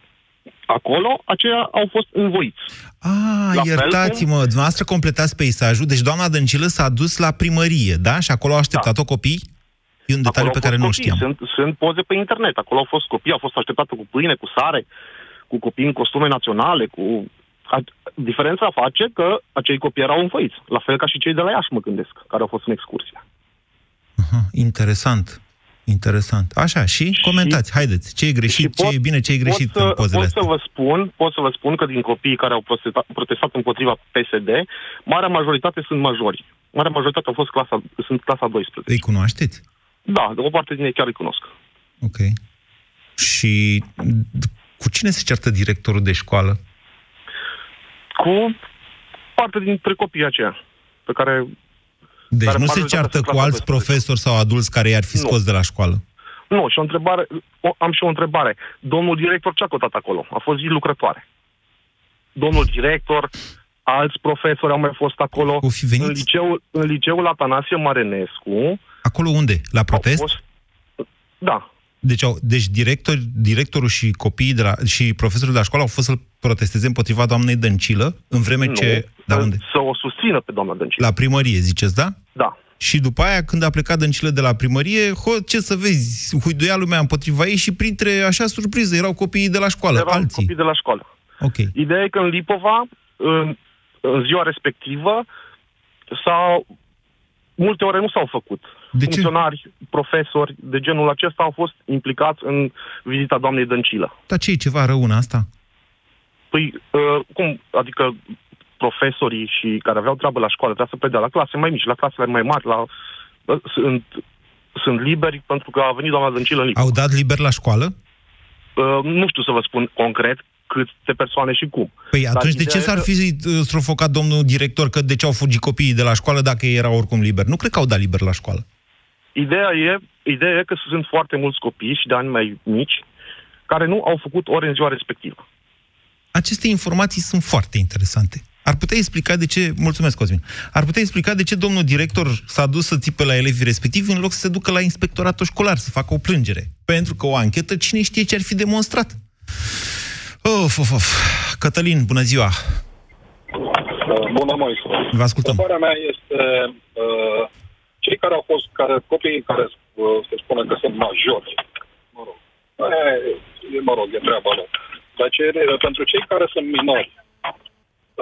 O: acolo, aceia au fost învoiți.
C: Ah,
O: La fel
C: iertați-mă, dumneavoastră completați peisajul. Deci doamna Dăncilă s-a dus la primărie, da? Și acolo au așteptat-o copii? E un detaliu pe
O: Acolo
C: care
O: au
C: nu
O: fost
C: știam.
O: copii, Sunt, sunt poze pe internet. Acolo au fost copii, au fost așteptate cu pâine, cu sare, cu copii în costume naționale, cu... A, diferența face că acei copii erau învăiți, la fel ca și cei de la Iași, mă gândesc, care au fost în excursie.
C: Aha, interesant. Interesant. Așa, și, comentați, haideți. Ce e greșit, ce e bine, ce e greșit
O: pot să,
C: în pozele
O: pot
C: astea?
O: să vă spun, pot să vă spun că din copiii care au protestat, protestat împotriva PSD, marea majoritate sunt majori. Marea majoritate au fost clasa, sunt clasa 12.
C: Îi cunoașteți?
O: Da, de o parte din ei chiar îi cunosc.
C: Ok. Și d- cu cine se ceartă directorul de școală?
O: Cu parte dintre copiii aceia pe care
C: Deci
O: Care
C: nu se
O: majoritatea
C: ceartă
O: sunt
C: cu
O: clasa
C: alți profesori sau adulți care i-ar fi
O: Nu.
C: scos de la școală.
O: Nu, și o întrebare, o, am și o întrebare. Domnul director ce a căutat acolo? A fost zi lucrătoare. Domnul director, alți profesori au mai fost acolo.
C: O fi venit?
O: În liceul, în liceul Atanasie Marenescu.
C: Acolo unde? La protest?
O: Fost, da.
C: Deci, au, deci director, directorul și copiii de la, și profesorii de la școală au fost să protesteze împotriva doamnei Dăncilă, în vreme
O: nu,
C: ce... Da,
O: să,
C: unde?
O: să o susțină pe doamna Dăncilă.
C: La primărie, ziceți, da?
O: Da.
C: Și după aia, când a plecat Dăncilă de la primărie, ho, ce să vezi, huiduia lumea împotriva ei și printre, așa, surpriză, erau copiii de la școală,
O: Erau
C: alții.
O: copii de la școală.
C: Ok.
O: Ideea e că în Lipova, în, în ziua respectivă, s-au, multe ore nu s-au făcut.
C: De ce?
O: Funcționari, profesori de genul acesta au fost implicați în vizita doamnei Dăncilă.
C: Dar ce e ceva rău în asta?
O: Păi, uh, cum, adică profesorii și care aveau treabă la școală trebuia să predea la clase mai mici, la clasele mai mari, la, uh, sunt, sunt liberi pentru că a venit doamna Dăncilă în Lipova.
C: Au dat liber la școală?
O: Uh, nu știu să vă spun concret câte persoane și cum.
C: Păi
O: Dar
C: atunci de
O: ideea
C: ce
O: e
C: s-ar
O: că-
C: fi uh, strofocat domnul director că de ce au fugit copiii de la școală dacă ei erau oricum liberi? Nu cred că au dat liber la școală.
O: Ideea e, ideea e că sunt foarte mulți copii și de ani mai mici care nu au făcut ore în ziua respectivă.
C: Aceste informații sunt foarte interesante. Ar putea explica de ce, mulțumesc Cosmin, ar putea explica de ce domnul director s-a dus să țipe la elevii respectivi în loc să se ducă la inspectoratul școlar să facă o plângere. Pentru că o anchetă, cine știe ce ar fi demonstrat. Of, of, of. Cătălin, bună ziua!
P: Bună, Moise.
C: Vă ascultăm.
P: Întrebarea mea este, uh, cei care au fost, care, copiii care uh, se spune că sunt majori, mă rog, e, mă rog, e treaba lor. Dar ce, pentru cei care sunt minori,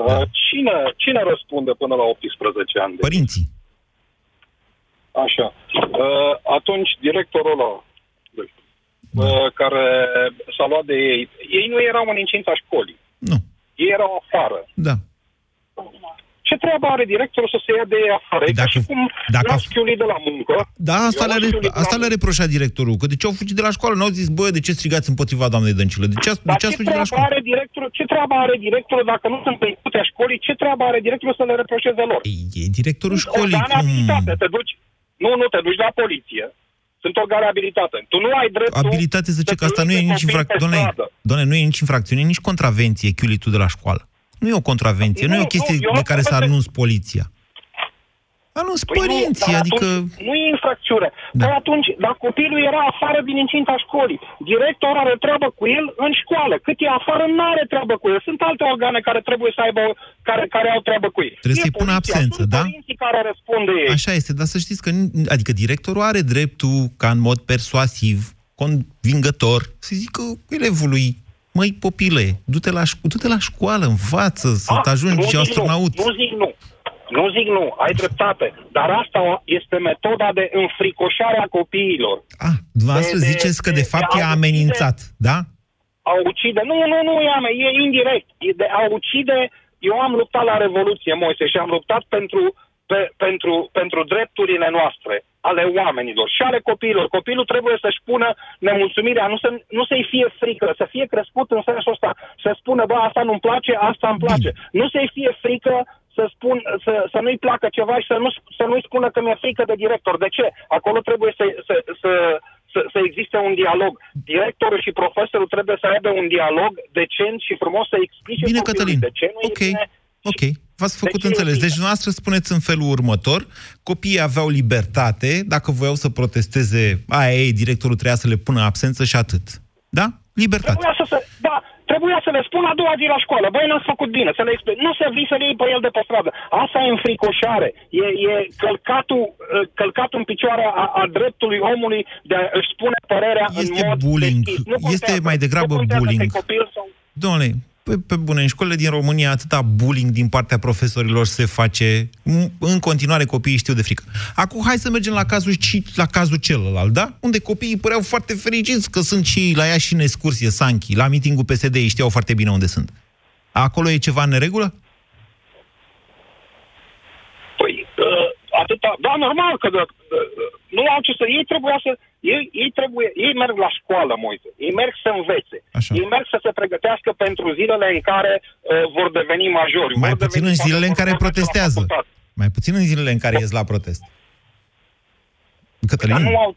P: uh, cine, cine răspunde până la 18 ani?
C: Părinții.
P: Așa. Uh, atunci, directorul ăla, uh, care s-a luat de ei, ei nu erau în incinta școlii.
C: Nu.
P: Ei erau afară.
C: Da.
P: Ce treabă are directorul să se ia de ei afară? E ca și cum
C: dacă
P: l-a
C: a-
P: schiulit de la muncă.
C: Da, asta
P: Eu
C: le-a,
P: l-am
C: re-
P: schiulit de la
C: asta le-a reproșat directorul, că de ce au fugit de la școală? Nu au zis, bă, de ce strigați împotriva doamnei Dăncilă? De ce, a, de
P: Dar
C: ce
P: ce
C: ați fugit de la
P: treabă
C: școală?
P: are directorul? Ce treabă are directorul dacă nu sunt pe inputea școlii? Ce treabă are directorul să le reproșeze lor?
C: E directorul școlii.
P: Organe abilitate. Te duci... Nu, nu, te duci la poliție. Sunt organe abilitate. Tu nu ai dreptul...
C: Abilitate să ce, că asta nu e
P: plângi
C: nici
P: pe copii pe
C: infracțiune.
P: stradă.
C: Doamne, nu e nici infracțiune, nici contravenție chiulitul de la școală. Nu e o contravenție, nu,
P: Nu,
C: e o chestie
P: nu, eu
C: de
P: am
C: care să
P: poveste-
C: anunț poliția. Anunț
P: Păi nu,
C: părinții,
P: dar
C: adică...
P: Atunci, nu e infracțiune. Da. Păi atunci, dar copilul era afară din incinta școlii. Directorul are treabă cu el în școală. Cât e afară, nu are treabă cu el. Sunt alte organe care trebuie să aibă, care, care au treabă cu el.
C: Trebuie
P: E
C: să-i pună
P: poliția,
C: absență,
P: sunt
C: da?
P: părinții care răspunde ei.
C: Așa este, dar să știți că, n- adică directorul are dreptul ca în mod persuasiv, convingător, să zică elevului, măi, popile, du-te la, șco- du-te la școală, învață, să
P: Ah,
C: te ajungi
P: nu zic
C: astronaut.
P: Nu, nu zic nu. Nu zic nu, ai dreptate. Dar asta este metoda de înfricoșare a copiilor.
C: Ah, dumneavoastră
P: De- de-
C: ziceți că de
P: de-
C: fapt
P: de
C: e
P: a
C: amenințat, da?
P: a ucide. Nu, nu, nu, e, ame- e indirect. E de a ucide. Eu am luptat la Revoluție, Moise, și am luptat pentru, pe, pentru, pentru drepturile noastre, ale oamenilor și ale copiilor. Copilul trebuie să-și pună nemulțumirea, nu, să, nu să-i fie frică, să fie crescut în sensul ăsta, să spună, bă, asta nu-mi place, asta îmi place. Nu să-i fie frică să, spun, să, să nu-i placă ceva și să, nu, să nu-i spună că mi-e frică de director. De ce? Acolo trebuie să, să, să, să, să existe un dialog. Directorul și profesorul trebuie să aibă un dialog decent și frumos să explice
C: Bine,
P: copilului
C: Cătălin.
P: de ce nu
C: Ok.
P: e bine.
C: Ok, v-ați făcut
P: ce e
C: înțeles.
P: bine?
C: Deci dumneavoastră spuneți în felul următor, copiii aveau libertate, dacă voiau să protesteze, aia e, directorul trebuia să le pună absență și atât. Da? Libertate.
P: Trebuia să se, da, trebuia să le spun a doua zi la școală. Băi, n-ați făcut bine, să le explic. Nu să vii să le iei pe el de pe stradă. Asta e înfricoșare. E, e călcatul, uh, călcatul în picioare a, a dreptului omului de a își spune părerea în
C: Este
P: mod
C: bullying.
P: deschis. Nu
C: Este
P: contează.
C: mai degrabă
P: Nu contează
C: bullying.
P: că e copil sau...
C: Domnule, pe, pe bune, în școlile din România atâta bullying din partea profesorilor se face. M- În continuare copiii știu de frică. Acum hai să mergem la cazul, și la cazul celălalt, da? Unde copiii păreau foarte fericiți că sunt și ei la ea și în excursie, Sanchi, la mitingul PSD, ei știau foarte bine unde sunt. Acolo e ceva în neregulă?
P: Păi, uh, atâta, da, normal că uh, nu au ce să... Ei trebuia să... Ei, ei, trebuie, ei merg la școală, Moise. Ei merg să învețe.
C: Așa.
P: Ei merg să se pregătească pentru zilele în care uh, vor deveni majori.
C: Mai
P: vor
C: puțin
P: deveni
C: în zilele în
P: poate
C: care
P: vor merge la
C: protestează.
P: facultate.
C: Mai puțin în zilele în care ies la protest.
P: Dar
C: Cătălin?
P: nu au,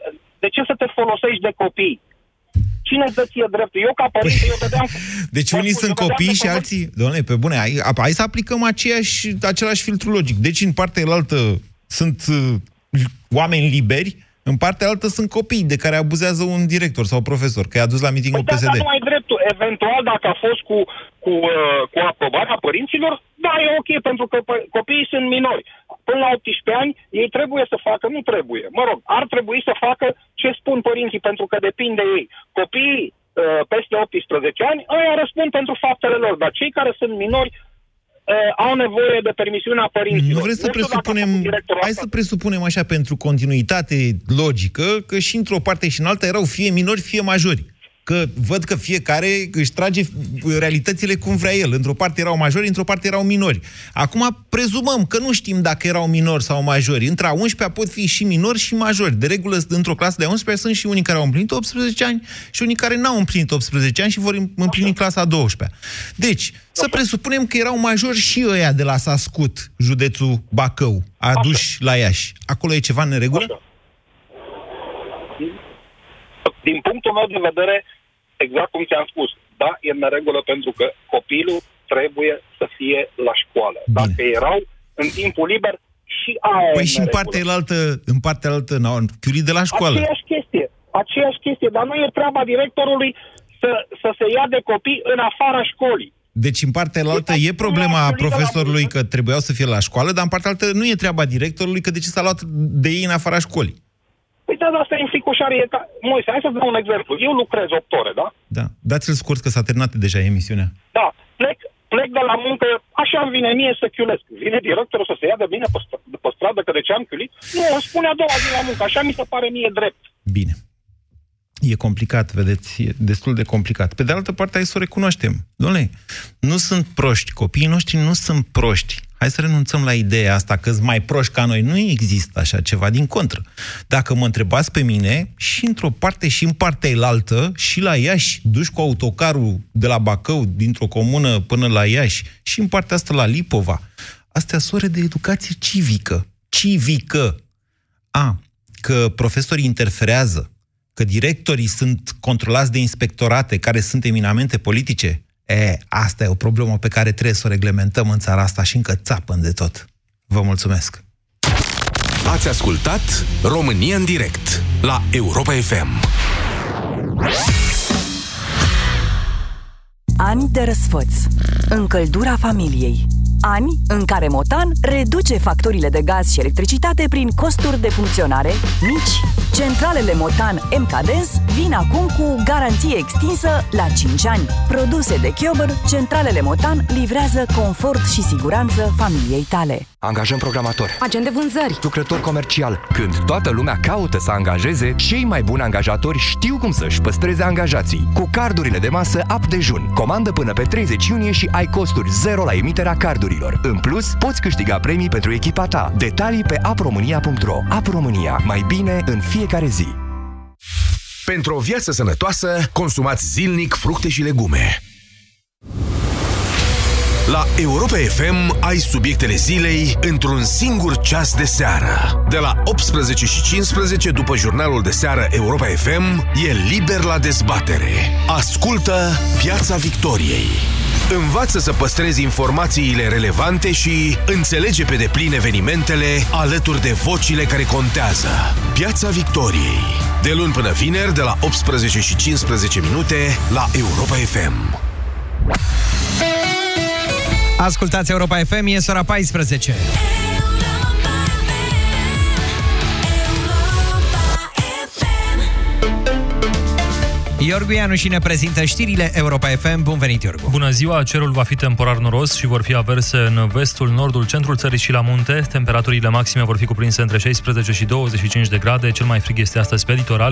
P: de ce să te folosești de copii? Cine îți dă ție dreptul? Eu, ca părinte, eu dădeam...
C: Deci unii
P: eu
C: sunt
P: dădeam
C: copii
P: pe
C: și
P: pământ-
C: alții... Doamne, pe bune, hai, hai să aplicăm aceeași, același filtru logic. Deci în partea elaltă sunt uh, oameni liberi, în partea altă sunt copii de care abuzează un director sau profesor, că i-a dus la mitingul
P: Păi da,
C: PSD.
P: dar nu ai dreptul. Eventual, dacă a fost cu, cu, uh, cu aprobarea părinților, da, e ok, pentru că pă- copiii sunt minori. Până la 18 ani, ei trebuie să facă, nu trebuie. Mă rog, ar trebui să facă ce spun părinții, pentru că depinde de ei. Copiii uh, peste 18 ani, ăia răspund pentru faptele lor, dar cei care sunt minori uh, au nevoie de permisiunea părinților.
C: Nu vreți să
P: știu dacă a
C: presupunem,
P: făcut directorul
C: hai
P: asta.
C: să presupunem așa pentru continuitate logică, că și într-o parte și în alta erau fie minori, fie majori. Că văd că fiecare își trage realitățile cum vrea el. Într-o parte erau majori, într-o parte erau minori. Acum prezumăm că nu știm dacă erau minori sau majori. Între a 11 pot fi și minori și majori. De regulă, într-o clasă de 11 sunt și unii care au împlinit 18 ani și unii care n-au împlinit 18 ani și vor împlini clasa a 12 Deci, să presupunem că erau majori și ăia de la Sascut, județul Bacău, aduși la Iași. Acolo e ceva în neregulă?
P: din punctul meu de vedere, exact cum ți-am spus, da, e în regulă pentru că copilul trebuie să fie la școală. Bine. Dacă erau în timpul liber, și aia
C: Păi
P: e
C: și în
P: neregulă.
C: partea elaltă, în partea altă, n-au chiurit de la școală.
P: Aceeași chestie, aceeași chestie, dar nu e treaba directorului să, să se ia de copii în afara școlii.
C: Deci în partea altă e problema profesorului că trebuiau să fie la școală, dar în partea altă nu e treaba directorului că de ce s-a luat de ei în afara școlii.
P: Păi da, dar asta e înfricoșare. E ca... Moise, hai să dau un exemplu. Eu lucrez 8 ore, da?
C: Da. Dați-l scurt că s-a terminat deja emisiunea.
P: Da, plec, plec de la muncă, așa îmi vine mie să chiulesc. Vine directorul să se ia de bine pe, str- de pe stradă că de ce am chiulit? Nu, îmi spune a doua zi la muncă, așa mi se pare mie drept.
C: Bine. E complicat, vedeți, e destul de complicat. Pe de altă parte, hai să o recunoaștem. Dom'le, nu sunt proști, copiii noștri nu sunt proști. Hai să renunțăm la ideea asta că sunt mai proști ca noi. Nu există așa ceva, din contră. Dacă mă întrebați pe mine, și într-o parte și în partea elaltă, și la Iași, duși cu autocarul de la Bacău, dintr-o comună până la Iași, și în partea asta la Lipova, astea sunt ore de educație civică. Civică. A, că profesorii interferează, că directorii sunt controlați de inspectorate care sunt eminamente politice, e, asta e o problemă pe care trebuie să o reglementăm în țara asta și încă țapă de tot. Vă mulțumesc!
G: Ați ascultat România în direct la Europa FM.
Q: Ani de răsfăț. Încăldura familiei. Ani în care Motan reduce facturile de gaz și electricitate prin costuri de funcționare mici. Centralele Motan MKDens vin acum cu garanție extinsă la 5 ani. Produse de Chiober, centralele Motan livrează confort și siguranță familiei tale.
R: Angajăm programator,
S: Agent de vânzări.
R: lucrător comercial. Când toată lumea caută să angajeze, cei mai buni angajatori știu cum să-și păstreze angajații. Cu cardurile de masă Up Dejun. Comandă până pe 30 iunie și ai costuri zero la emiterea cardurilor. În plus, poți câștiga premii pentru echipa ta. Detalii pe apromânia.ro Ap România. Mai bine în fiecare zi.
G: Pentru o viață sănătoasă, consumați zilnic fructe și legume. La Europa FM ai subiectele zilei într-un singur ceas de seară. De la 18 și 15 după jurnalul de seară Europa FM e liber la dezbatere. Ascultă Piața Victoriei. Învață să păstrezi informațiile relevante și înțelege pe deplin evenimentele alături de vocile care contează. Piața Victoriei. De luni până vineri, de la 18 și 15 minute, la Europa FM.
S: Ascultați Europa FM, e ora 14. Iorgu Ianu și ne prezintă știrile Europa FM. Bun venit, Iorgu!
T: Bună ziua! Cerul va fi temporar noros și vor fi averse în vestul, nordul, centrul țării și la munte. Temperaturile maxime vor fi cuprinse între 16 și 25 de grade. Cel mai frig este astăzi pe litoral.